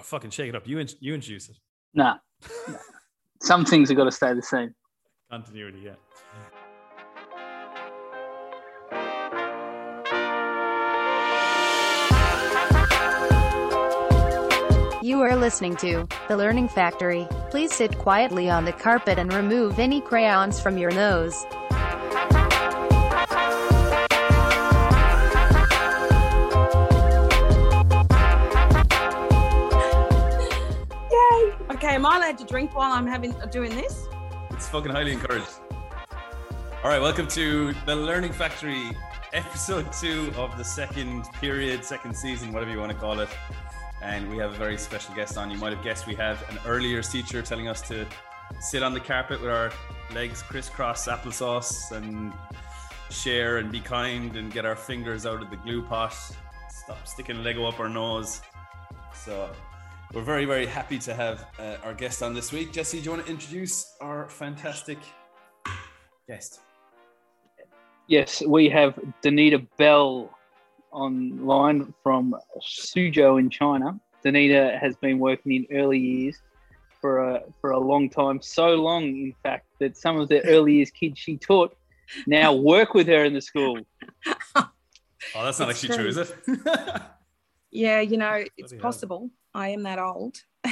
Oh, fucking shake it up. You in, you introduce it. Nah. nah. Some things have got to stay the same. Continuity, yeah. You are listening to The Learning Factory. Please sit quietly on the carpet and remove any crayons from your nose. Am I allowed to drink while I'm having doing this? It's fucking highly encouraged. All right, welcome to the Learning Factory, episode two of the second period, second season, whatever you want to call it. And we have a very special guest on. You might have guessed we have an earlier teacher telling us to sit on the carpet with our legs crisscross applesauce and share and be kind and get our fingers out of the glue pot, stop sticking Lego up our nose. So we're very, very happy to have uh, our guest on this week. Jesse, do you want to introduce our fantastic guest? Yes, we have Donita Bell online from Suzhou in China. Donita has been working in early years for a for a long time, so long, in fact, that some of the early years kids she taught now work with her in the school. Oh, that's not It's actually true, is it? Yeah, you know, it's Bloody hell. possible. I am that old.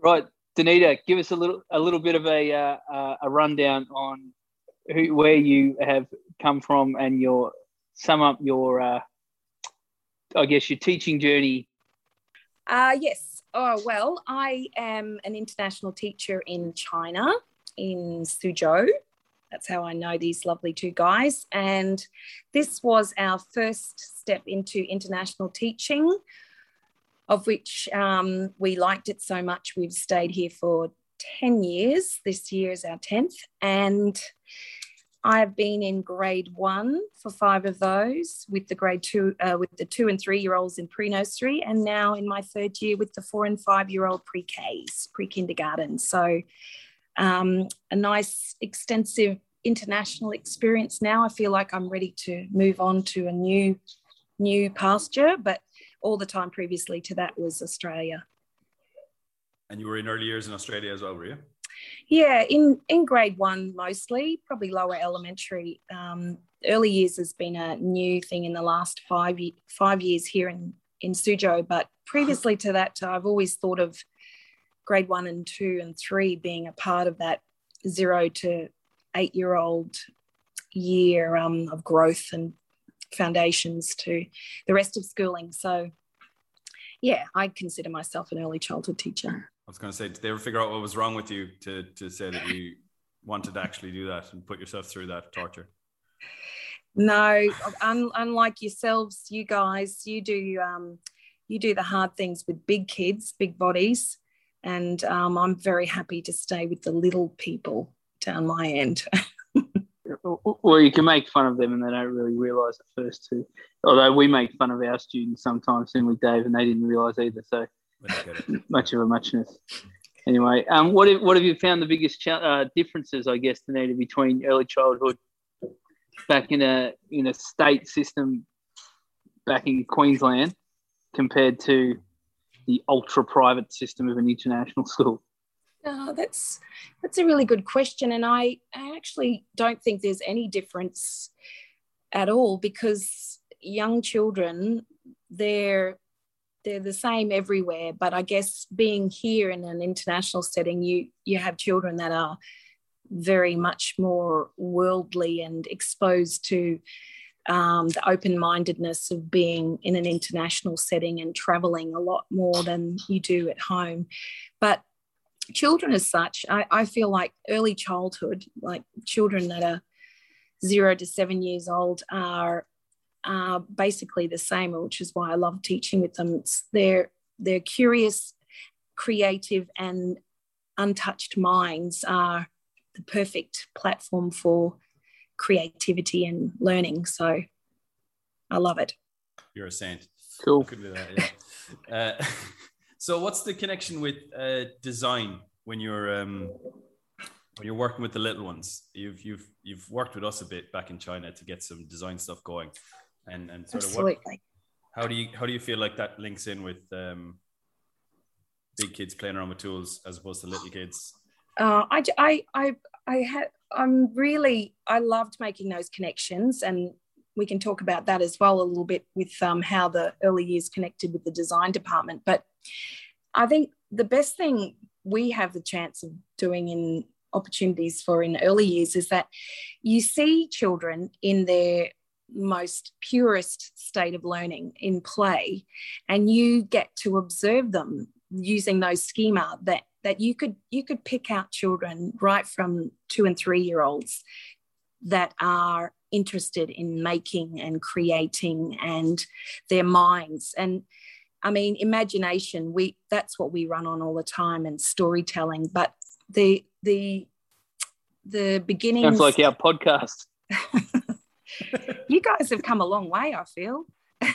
Right, Donita, give us a little a little bit of a uh, uh, a rundown on who where you have come from and your sum up your uh, I guess your teaching journey. Uh, yes. Oh, well, I am an international teacher in China, in Suzhou. That's how I know these lovely two guys. And this was our first step into international teaching, of which um, we liked it so much. We've stayed here for 10 years. This year is our 10th. And I've been in grade one for five of those, with the grade two, uh, with the two and three year olds in pre nursery, and now in my third year with the four and five year old pre Ks, pre kindergarten. So, um, a nice, extensive international experience now. I feel like I'm ready to move on to a new, new pasture, but all the time previously to that was Australia. and you were in early years in Australia as well, were you? Yeah, in in grade one mostly, probably lower elementary. Um, early years has been a new thing in the last five five years here in in Suzhou, but previously to that, I've always thought of grade one and two and three being a part of that zero to eight year old year um, of growth and foundations to the rest of schooling. So, yeah, I consider myself an early childhood teacher. I was going to say, did they ever figure out what was wrong with you to, to say that you wanted to actually do that and put yourself through that torture? No, un- unlike yourselves, you guys, you do um, you do the hard things with big kids, big bodies, and um, I'm very happy to stay with the little people down my end. Or you can make fun of them and they don't really realise at first too. Although we make fun of our students sometimes, and with Dave, and they didn't realise either. So But I get it. much of a muchness. Anyway, um, what have, what have you found the biggest cha- uh, differences, I guess, Donita, between early childhood back in a in a state system back in Queensland compared to the ultra private system of an international school? Oh, that's that's a really good question, and I, I actually don't think there's any difference at all because young children they're they're the same everywhere. But I guess being here in an international setting, you you have children that are very much more worldly and exposed to um, the open mindedness of being in an international setting and traveling a lot more than you do at home. But children, as such, I, I feel like early childhood, like children that are zero to seven years old, are are basically the same, which is why I love teaching with them. It's, they're they're curious, creative, and untouched minds are the perfect platform for creativity and learning. So I love it. You're a saint. I Cool. could do that, yeah. uh, so, what's the connection with uh, design when you're um, when you're working with the little ones? You've you've you've worked with us a bit back in China to get some design stuff going, and and sort of what, how do you how do you feel like that links in with um, big kids playing around with tools as opposed to little kids? Uh, I, I, I, I had, I'm really, I loved making those connections and we can talk about that as well a little bit with um, how the early years connected with the design department. But I think the best thing we have the chance of doing in opportunities for in early years is that you see children in their most purest state of learning in play and you get to observe them using those schema that that you could you could pick out children right from two and three year olds that are interested in making and creating and their minds. And i mean imagination we that's what we run on all the time and storytelling but the the the beginning sounds like our podcast. You guys have come a long way i feel.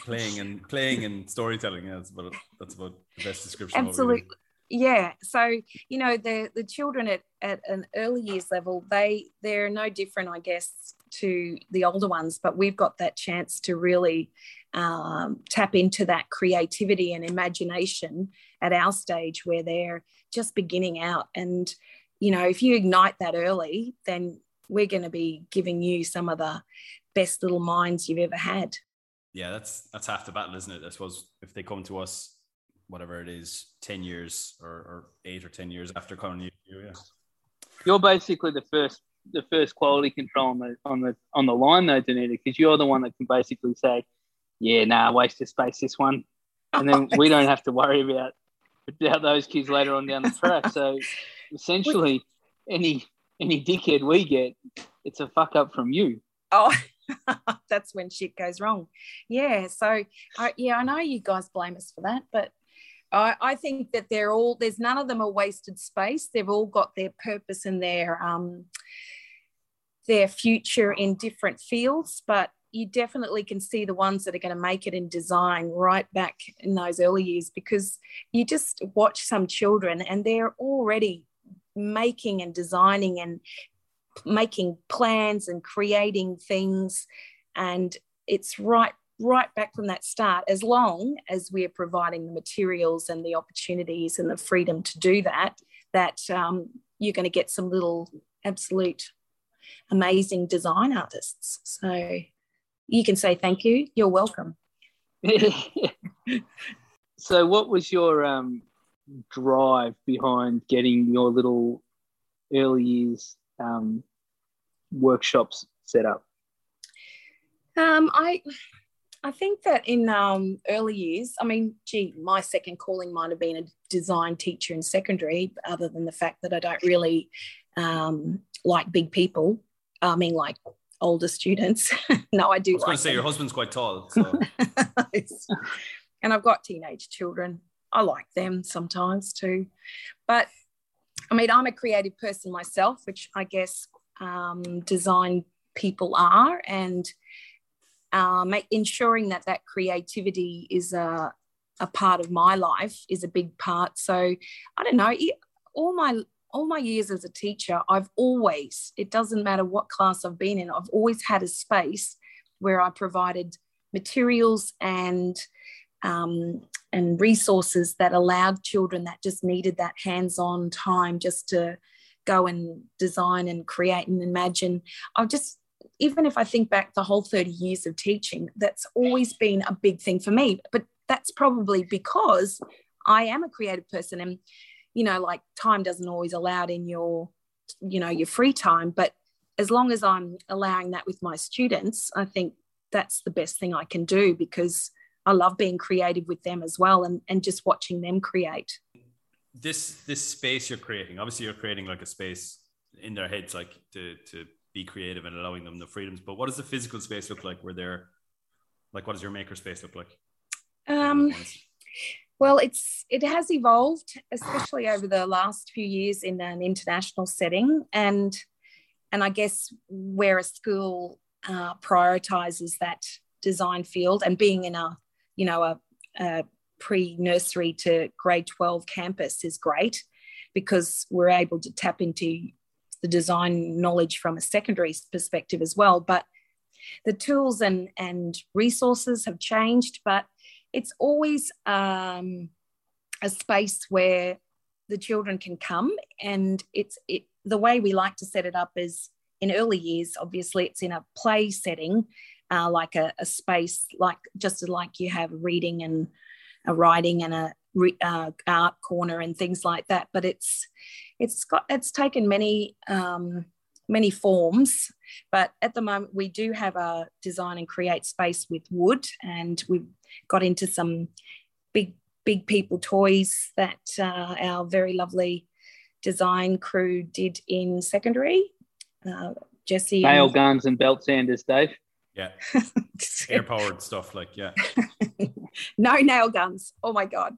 Playing and playing and storytelling yeah, that's about that's about the best description absolutely yeah. So you know the the children at, at an early years level they they're no different i guess to the older ones but we've got that chance to really um, tap into that creativity and imagination at our stage where they're just beginning out. And you know if you ignite that early then we're going to be giving you some of the best little minds you've ever had. Yeah that's that's half the battle isn't it? I suppose if they come to us whatever it is, 10 years or, or eight or 10 years after coming you, yeah. You're basically the first the first quality control on the on the on the line though, Donita, because you're the one that can basically say, Yeah, nah, waste of space this one. And then we don't have to worry about about those kids later on down the track. So essentially any any dickhead we get, it's a fuck up from you. Oh that's when shit goes wrong. Yeah. So, I, yeah, I know you guys blame us for that, but I, I think that they're all there's none of them are wasted space. They've all got their purpose and their um, their future in different fields, but you definitely can see the ones that are going to make it in design right back in those early years because you just watch some children and they're already making and designing and making plans and creating things and it's right right back from that start, as long as we're providing the materials and the opportunities and the freedom to do that, that um, you're going to get some little absolute amazing design artists. So you can say thank you. You're welcome. so, what was your um, drive behind getting your little early years um, workshops set up? Um, I I think that in um, early years, I mean, gee, my second calling might have been a design teacher in secondary, other than the fact that I don't really um, like big people. I mean, like older students. no, I do. I was like going to say them. your husband's quite tall. So. and I've got teenage children. I like them sometimes too. But I mean, I'm a creative person myself, which I guess um, design people are. And make, ensuring that that creativity is a, a part of my life is a big part. So I don't know, all my all my years as a teacher, I've always, it doesn't matter what class I've been in, I've always had a space where I provided materials and um, and resources that allowed children that just needed that hands-on time just to go and design and create and imagine. I've just even if I think back the whole 30 years of teaching, that's always been a big thing for me. But that's probably because I am a creative person and, you know, like time doesn't always allow it in your, you know, your free time. But as long as I'm allowing that with my students, I think that's the best thing I can do because I love being creative with them as well and, and just watching them create. This this space you're creating, obviously you're creating like a space in their heads, like to to be creative and allowing them the freedoms. But what does the physical space look like where they're like what does your maker space look like? Um, well, it's it has evolved, especially over the last few years in an international setting, and and I guess where a school uh, prioritizes that design field and being in a you know a, a pre nursery to grade twelve campus is great because we're able to tap into the design knowledge from a secondary perspective as well. But the tools and, and resources have changed, but it's always um, a space where the children can come and it's it the way we like to set it up is in early years obviously it's in a play setting uh, like a, a, space like just like you have reading and a writing and a uh, art corner and things like that. But it's it's got it's taken many um, many forms but at the moment we do have a design and create space with wood and we've got into some big big people toys that uh, our very lovely design crew did in secondary. Uh, Jesse. Nail and... guns and belt sanders, Dave. Yeah. Air powered stuff like, yeah. no nail guns. Oh my God.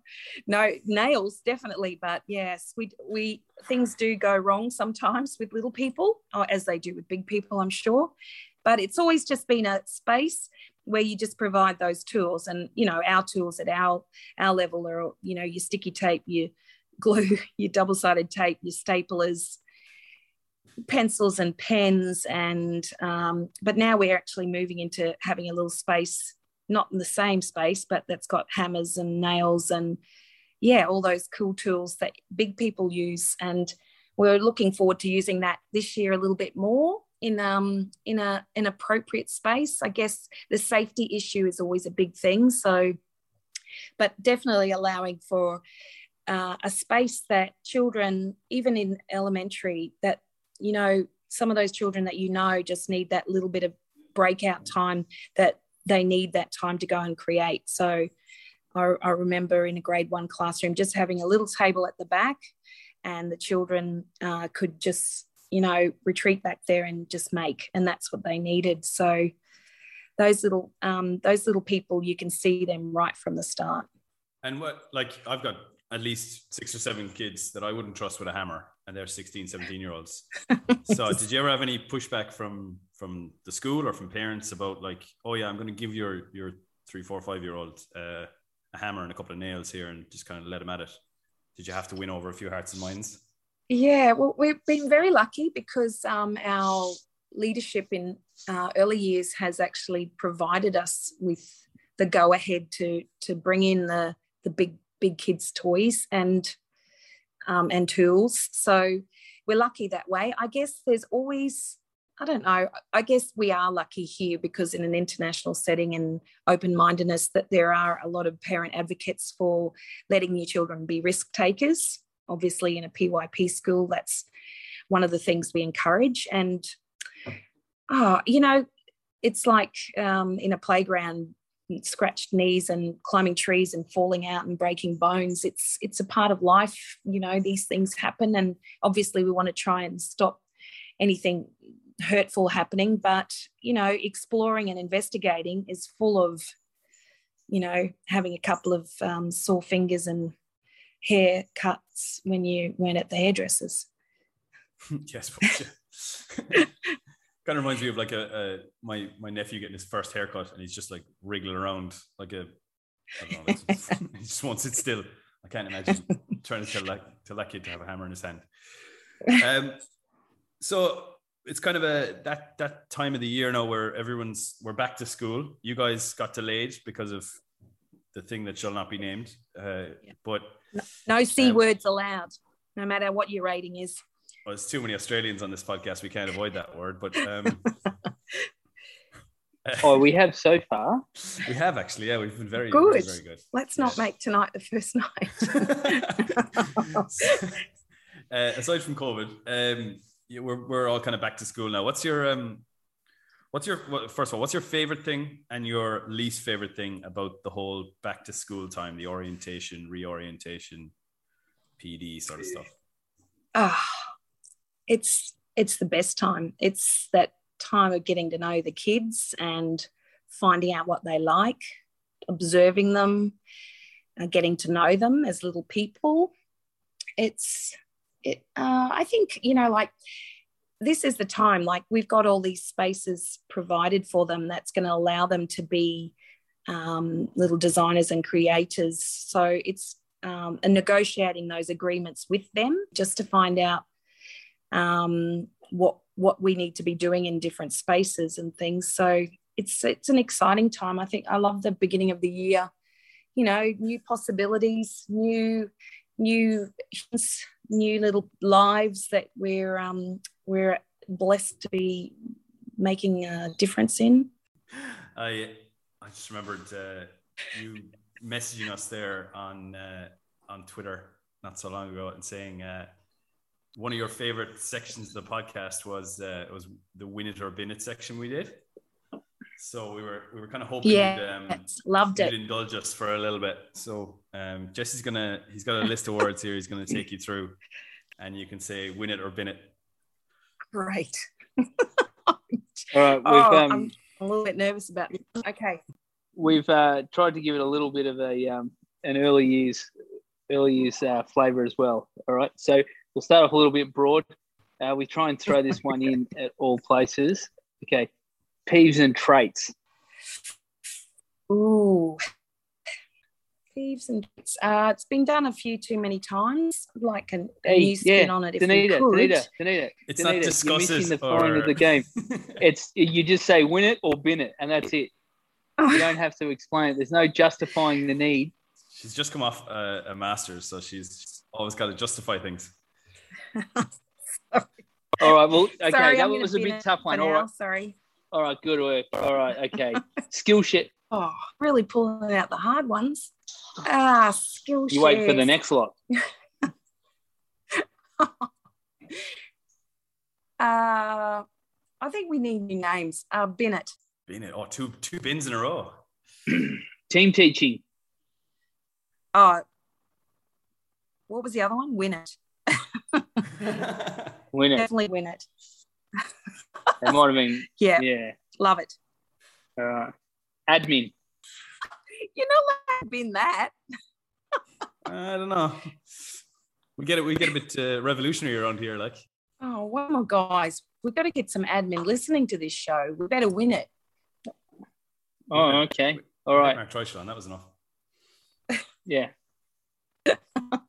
No nails, definitely. But yes, we, we, things do go wrong sometimes with little people, or as they do with big people, I'm sure. But it's always just been a space where you just provide those tools and you know our tools at our our level are you know your sticky tape your glue your double-sided tape your staplers pencils and pens and um, but now we're actually moving into having a little space not in the same space but that's got hammers and nails and yeah all those cool tools that big people use. And we're looking forward to using that this year a little bit more in um in a an appropriate space. I guess the safety issue is always a big thing. So but definitely allowing for uh, a space that children even in elementary that you know some of those children that you know just need that little bit of breakout time that they need that time to go and create so I, I remember in a grade one classroom just having a little table at the back and the children uh, could just you know, retreat back there and just make. And that's what they needed. So those little um, those little people, you can see them right from the start. And what like I've got at least six or seven kids that I wouldn't trust with a hammer and they're 16, 17 year olds. so did you ever have any pushback from from the school or from parents about like, oh yeah, I'm going to give your your three, four, five year old uh, a hammer and a couple of nails here and just kind of let them at it? Did you have to win over a few hearts and minds? Yeah, well, we've been very lucky because um, our leadership in uh, early years has actually provided us with the go ahead to to bring in the the big big kids toys and um, and tools. So we're lucky that way. I guess there's always I don't know. I guess we are lucky here because in an international setting and open mindedness that there are a lot of parent advocates for letting your children be risk takers obviously in a PYP school, that's one of the things we encourage. And, oh, you know, it's like um, in a playground, scratched knees and climbing trees and falling out and breaking bones. It's it's a part of life. You know, these things happen, and obviously we want to try and stop anything hurtful happening. But you know, exploring and investigating is full of, you know, having a couple of um, sore fingers and haircuts when you weren't at the hairdressers. yes, kind of reminds me of like a, a, my my nephew getting his first haircut, and he's just like wriggling around like a. I don't know. he just won't sit still. I can't imagine trying to tell that tell that kid to have a hammer in his hand. Um, so it's kind of a that that time of the year now where everyone's we're back to school. You guys got delayed because of the thing that shall not be named, uh, yeah. but no, C um, words allowed, no matter what your rating is. Well, there's too many Australians on this podcast. We can't avoid that word, but. Um, oh, we have so far. We have actually, yeah. We've been very good. Very good. Let's not make tonight the first night. uh, aside from COVID, um, we're we're all kind of back to school now. What's your um, what's your first of all? What's your favorite thing and your least favorite thing about the whole back to school time, the orientation, reorientation, PD sort of stuff? Ah, it's it's the best time. It's that time of getting to know the kids and finding out what they like, observing them, uh, getting to know them as little people. It's it. Uh, I think you know, like this is the time. Like we've got all these spaces provided for them. That's going to allow them to be um, little designers and creators. So it's um, and negotiating those agreements with them just to find out um, what what we need to be doing in different spaces and things. So it's it's an exciting time. I think I love the beginning of the year, you know, new possibilities, new, new, new little lives that we're um, we're blessed to be making a difference in. I I just remembered uh, you messaging us there on uh, on Twitter not so long ago and saying uh, one of your favorite sections of the podcast was uh, was the win it or bin it section we did. So we were we were kind of hoping Yeah, you'd, um, loved you'd it. indulge us for a little bit. So um, Jesse's gonna he's got a list of words here. He's gonna take you through, and you can say win it or bin it. Great. All right, we've Oh, um, I'm a little bit nervous about it. Okay. we've uh, tried to give it a little bit of a um, an early years early years uh, flavor as well. All right, so we'll start off a little bit broad. Uh, we try and throw this one in at all places. Okay, peeves and traits. Ooh. Thieves and tricks. Uh, it's been done a few too many times. I'd Like a, a Hey, new spin yeah, on it if Donita, we could. Donita, Donita. It's Donita, not you're missing it the point or of the game. It's you just say win it or bin it, and that's it. You don't have to explain it. There's no justifying the need. She's just come off a, a master's, so she's always got to justify things. All right. Well, okay, Sorry, that I'm was a bin bit tough one. All right. Sorry. All right. Good work. All right. Okay. Skill shit. Oh, really pulling out the hard ones. Ah, skill You wait for the next lot. Uh, I think we need new names. Uh, Bennett. Bennett. it. Oh, two two bins in a row. Team teaching. Oh, what was the other one? Win it. Win it. Definitely win it. It might have been. Yeah, Yeah. love it. All right. Admin. You're not allowed to bin that. I don't know. We get it. We get a bit uh, revolutionary around here, like. Oh, one more guys. We've got to get some admin listening to this show. We better win it. Oh, okay. All right. Mark Treichelon, that was enough. Yeah.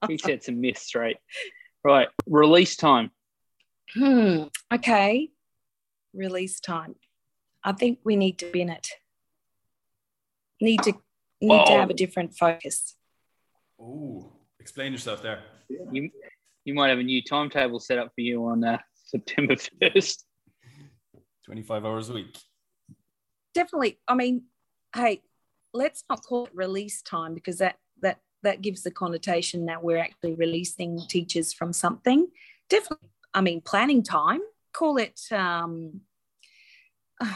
he said some myths, right? Right. Release time. Hmm. Okay. Release time. I think we need to bin it. Need to need to Oh. have a different focus. Oh, explain yourself there. You, you might have a new timetable set up for you on uh, September 1st. 25 hours a week. Definitely. I mean, hey, let's not call it release time because that that that gives the connotation that we're actually releasing teachers from something. Definitely. I mean, planning time. Call it. Um,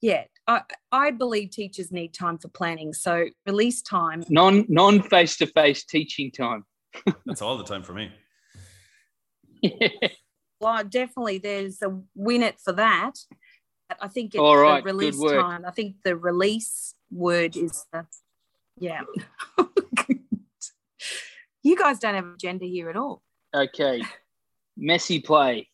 yeah, I I believe teachers need time for planning. So release time. Non non face to face teaching time. That's all the time for me. Yeah. Well, definitely, there's a win it for that. I think it's All right, the good release work. time. I think the release word is the yeah. you guys don't have a gender here at all. okay. Messy play.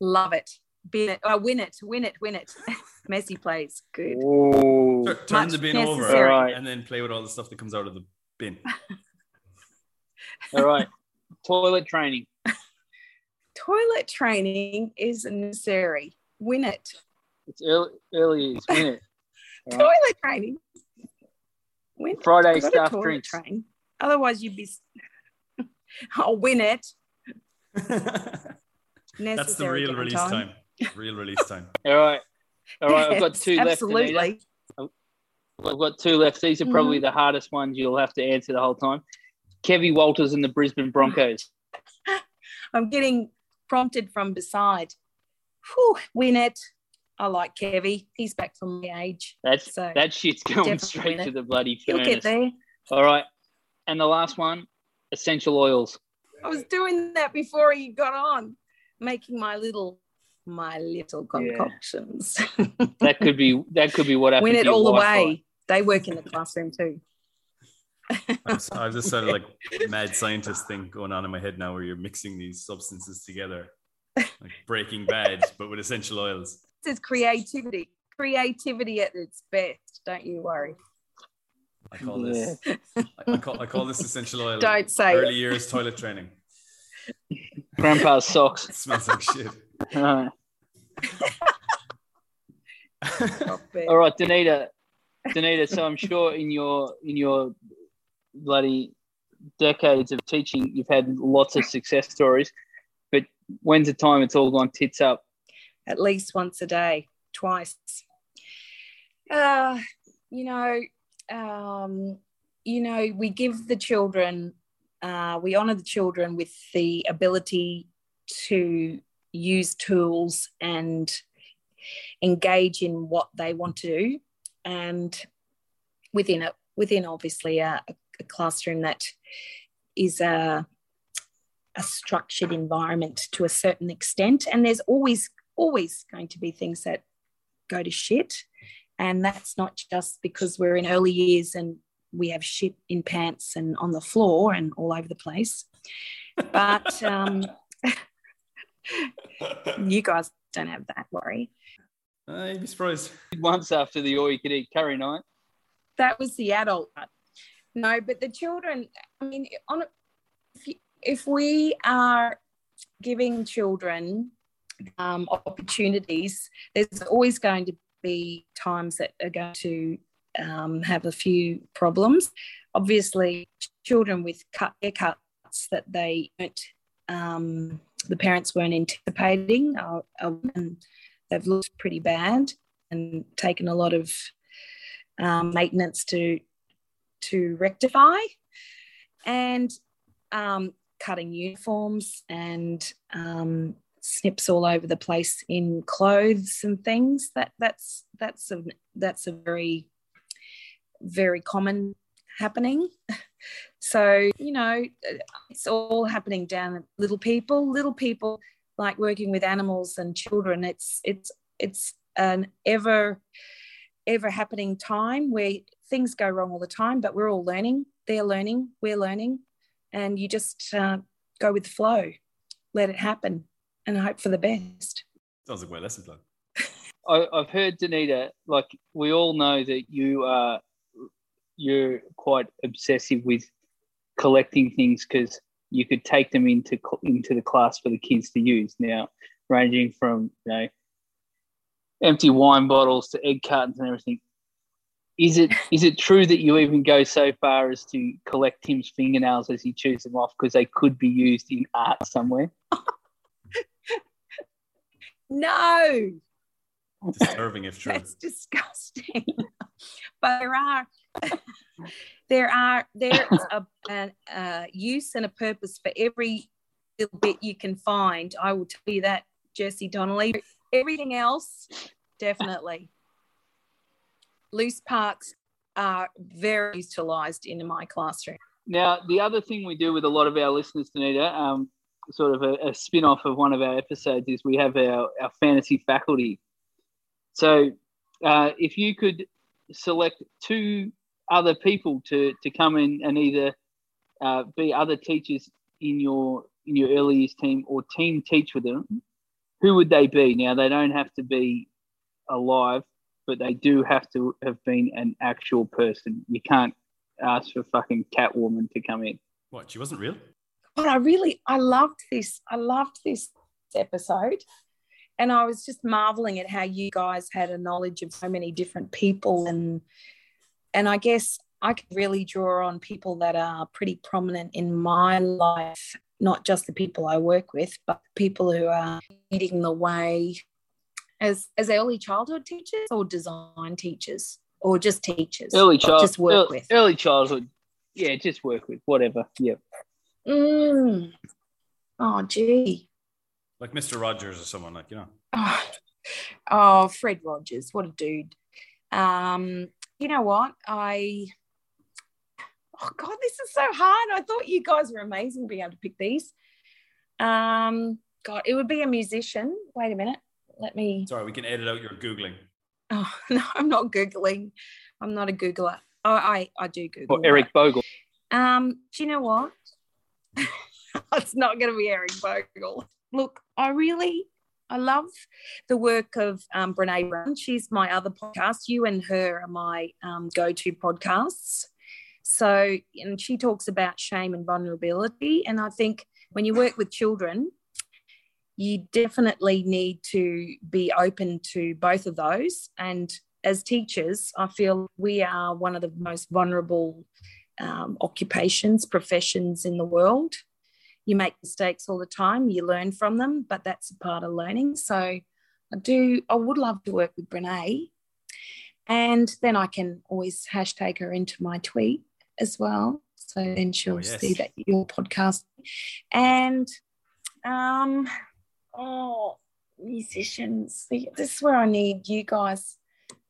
Love it. Bin it. Oh, win it. Win it. Win it. Messi plays good. Oh. Tur- Turn Much the bin over necessary. Alright. and then play with all the stuff that comes out of the bin. All right. Toilet training. Toilet training is necessary. Win it. It's early, early years. Win it. All right. Toilet training. Win. Friday Gotta staff toilet drinks. train. Otherwise, you'd be. I'll win it. That's the real release downtime. time. Real release time. All right. All right. I've got Yes, two left. Absolutely. I've got two left. These are probably mm-hmm. the hardest ones you'll have to answer the whole time. Kevy Walters and the Brisbane Broncos. I'm getting prompted from beside. Whew, win it. I like Kevy. He's back from the age. That's So, that shit's going straight to the bloody furnace. He'll get there. All right. And the last one, essential oils. I was doing that before he got on, making my little my little Yeah. concoctions. That could be that could be what happened. win it all the Wi-Fi. way. They work in the classroom too. I've just, I've just started like mad scientist thing going on in my head now where you're mixing these substances together, like Breaking Bad, but with essential oils. This is creativity. Creativity at its best. Don't you worry. I call this. I, I call I call this essential oil. Don't say early it. years toilet training. Grandpa's socks. It smells like shit. All right. All right, Donita. Donita, so I'm sure in your in your bloody decades of teaching, you've had lots of success stories. But when's the time it's all gone tits up? At least once a day, twice. Uh, you know, um, you know, we give the children, uh, we honor the children with the ability to use tools and engage in what they want to do, and within a within obviously a, a classroom that is a a structured environment to a certain extent, and there's always always going to be things that go to shit and that's not just because we're in early years and we have shit in pants and on the floor and all over the place. But um, you guys don't have that worry. Uh, you'd be surprised. Once after the all you could eat curry night. That was the adult. No, but the children, I mean, on if, if we are giving children um, opportunities, there's always going to be times that are going to um, have a few problems. Obviously, children with cut haircuts that they weren't, um, the parents weren't anticipating, uh, and they've looked pretty bad and taken a lot of um, maintenance to to rectify, and um, cutting uniforms and um, snips all over the place in clothes and things. That that's that's a that's a very very common happening. So you know it's all happening down little people. Little people like working with animals and children. It's it's it's an ever ever happening time where things go wrong all the time but we're all learning. They're learning. We're learning. And you just uh, go with the flow. Let it happen and hope for the best. Sounds like my lesson plan. I, I've heard Donita, like we all know that you are you're quite obsessive with collecting things because you could take them into into the class for the kids to use. Now, ranging from you know empty wine bottles to egg cartons and everything. Is it is it true that you even go so far as to collect Tim's fingernails as he chews them off because they could be used in art somewhere? No. Disturbing if true. That's disgusting. but there are there are there's a, a, a, use and a purpose for every little bit you can find. I will tell you that, Jesse Donnelly. Everything else, definitely. Loose parts are very utilized in my classroom. Now, the other thing we do with a lot of our listeners, Donita, um, sort of a, a spin off of one of our episodes is we have our, our fantasy faculty. So uh, if you could select two other people to, to come in and either uh, be other teachers in your in your early years team or team teach with them, who would they be? Now they don't have to be alive, but they do have to have been an actual person. You can't ask for fucking Catwoman to come in. What? She wasn't real? But I really I loved this. I loved this episode. And I was just marveling at how you guys had a knowledge of so many different people and and I guess I could really draw on people that are pretty prominent in my life, not just the people I work with, but people who are leading the way as as early childhood teachers or design teachers or just teachers. Early childhood, just work early, with. Early childhood. Yeah, just work with whatever. Yep. Mm. Oh, gee. Like Mr. Rogers or someone like, you know. Oh, oh, Fred Rogers, what a dude. Um, you know what? I oh god, this is so hard. I thought you guys were amazing being able to pick these. Um, God, it would be a musician. Wait a minute. Let me Sorry, we can edit out your Googling. Oh no, I'm not Googling. I'm not a Googler. Oh, I, I do Google. Or Eric Bogle. Um, do you know what? it's not going to be Eric Bogle. Look, I really, I love the work of um, Brene Brown. She's my other podcast. You and her are my um, go-to podcasts. So, and she talks about shame and vulnerability. And I think when you work with children, you definitely need to be open to both of those and as teachers, I feel we are one of the most vulnerable um, occupations, professions in the world. You make mistakes all the time, you learn from them, but that's a part of learning. So I do, I would love to work with Brene. And then I can always hashtag her into my tweet as well. So then she'll oh, yes. see that your podcast. And um, oh, musicians, this is where I need you guys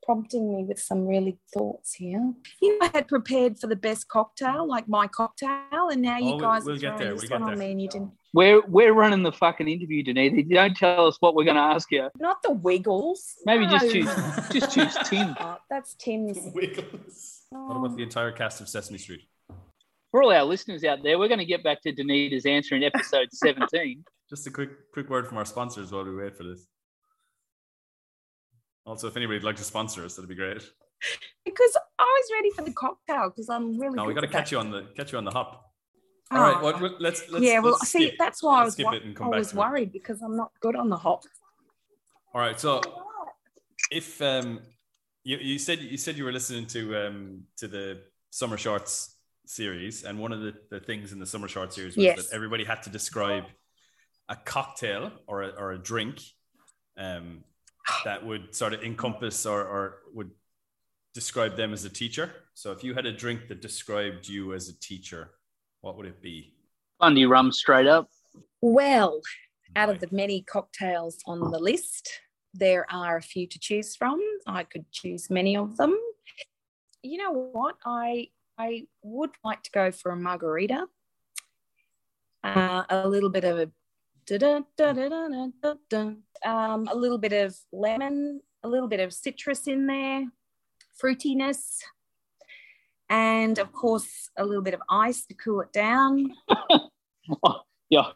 prompting me with some really thoughts here. You know, I had prepared for the best cocktail, like my cocktail, and now you oh, guys we'll, we'll are throwing this one on me and you didn't. We're, we're running the fucking interview, Denise. You don't tell us what we're going to ask you. Not the Wiggles. Maybe no. just choose just choose Tim. Oh, that's Tim's. Wiggles. Oh. What about the entire cast of Sesame Street? For all our listeners out there, we're going to get back to Donita's answer in episode 17. Just a quick quick word from our sponsors while we wait for this. Also, if anybody'd like to sponsor us, that'd be great. Because I was ready for the cocktail because I'm really. No, we got to catch you on the catch you on the hop. All right, oh. well, let's, let's yeah. Well, let's see, skip, that's why I was I was worried it. because I'm not good on the hop. All right, so if um, you, you said you said you were listening to um to the summer shorts series, and one of the, the things in the summer short series was yes. that everybody had to describe a cocktail or a, or a drink um that would sort of encompass or, or would describe them as a teacher. So if you had a drink that described you as a teacher, what would it be? Bundy rum straight up. Well, out of the many cocktails on the list, there are a few to choose from. I could choose many of them. You know what? I I would like to go for a margarita. Uh, a little bit of a um, a little bit of lemon, a little bit of citrus in there, fruitiness, and of course a little bit of ice to cool it down. yeah,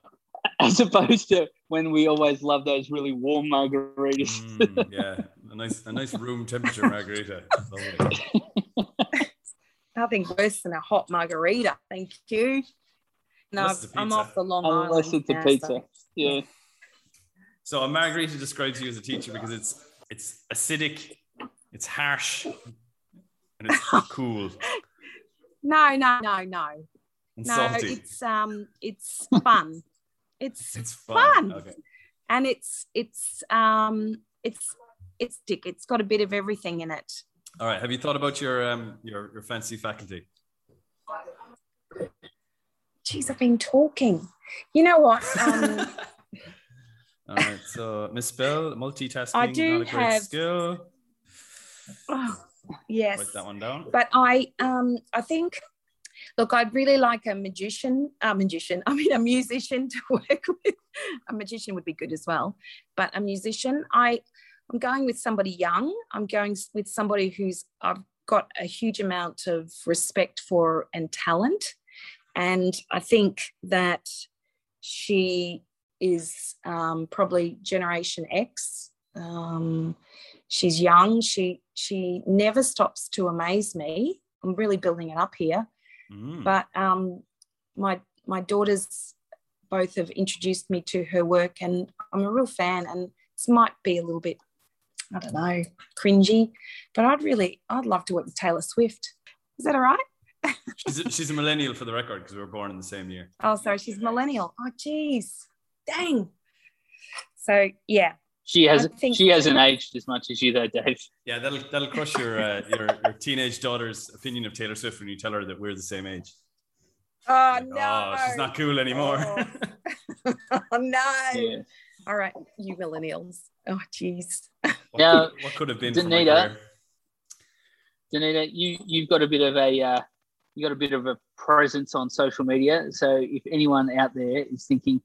as opposed to when we always love those really warm margaritas. mm, yeah, a nice, a nice room temperature margarita. Nothing worse than a hot margarita. Thank you. No, I'm off the Long Island. Unless it's a pizza. So. Yeah. So a margarita describes you as a teacher because it's it's acidic, it's harsh, and it's cool. No, no, no, no. And no, salty. it's um it's fun. It's it's fun. fun. Okay. And it's it's um it's it's dick. It's got a bit of everything in it. All right. Have you thought about your um your your fancy faculty? Jeez, I've been talking. You know what? Um, All right. So, Miss Bell, multitasking, I do not a great have, skill. Oh, yes. Write that one down. But I, um, I think, look, I'd really like a magician, a magician. I mean, a musician to work with. A magician would be good as well, but a musician. I, I'm going with somebody young. I'm going with somebody who's I've got a huge amount of respect for and talent. And I think that she is um, probably Generation X. Um, she's young. She she never stops to amaze me. I'm really building it up here. Mm. But um, my my daughters both have introduced me to her work, and I'm a real fan. And this might be a little bit, I don't know, cringy, but I'd really I'd love to work with Taylor Swift. Is that all right? She's, a, she's a millennial for the record because we were born in the same year. Oh, sorry, she's millennial. Oh, geez, dang. So yeah, she has think, she hasn't aged as much as you though, Dave. Yeah, that'll that'll crush your uh, your your teenage daughter's opinion of Taylor Swift when you tell her that we're the same age. Oh like, no! Oh, she's not cool anymore. Oh, oh no! Yeah. All right, you millennials. Oh jeez. Now, what could have been Donita, Donita, you you've got a bit of a uh, you got a bit of a presence on social media. So if anyone out there is thinking,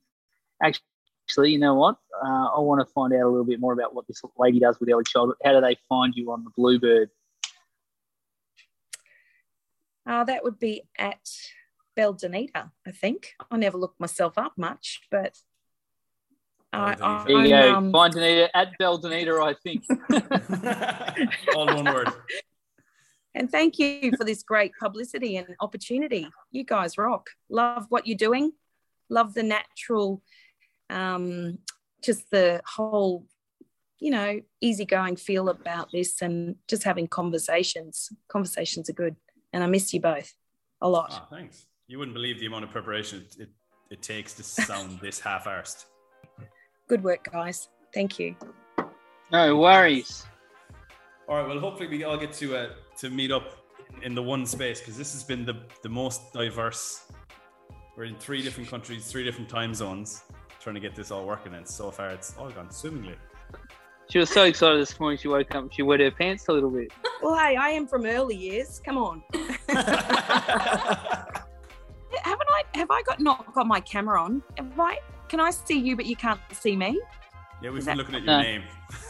actually, you know what, uh, I want to find out a little bit more about what this lady does with early childhood. How do they find you on the Bluebird? Uh, that would be at Bell Donita, I think. I never looked myself up much, but I, I, there you go. Um, Find Donita at Bell Donita, I think. All one word. And thank you for this great publicity and opportunity. You guys rock. Love what you're doing. Love the natural, um, just the whole you know, easygoing feel about this and just having conversations. Conversations are good. And I miss you both a lot. Ah, thanks. You wouldn't believe the amount of preparation it, it, it takes to sound this half arsed. Good work, guys. Thank you. No worries. All right. Well, hopefully we all get to uh, to meet up in the one space because this has been the the most diverse. We're in three different countries, three different time zones, trying to get this all working, and so far it's all gone swimmingly. She was so excited this morning. She woke up. She wet her pants a little bit. Well, hey, I am from early years. Come on. Haven't I? Have I got not got my camera on? Have I? Can I see you, but you can't see me? Yeah, we've Is been that- looking at your No. name.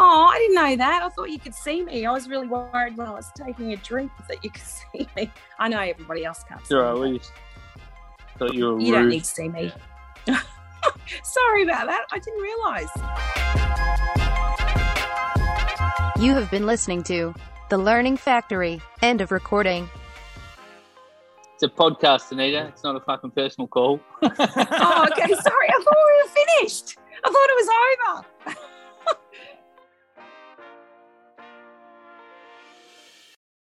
Oh, I didn't know that. I thought you could see me. I was really worried when I was taking a drink that you could see me. I know everybody else can't see Sure, I me. was. Thought you were You don't need to see me. Sorry about that. I didn't realize. You have been listening to The Learning Factory. End of recording. It's a podcast, Donita. It's not a fucking personal call. Oh, okay. Sorry. I thought we were finished. I thought it was over.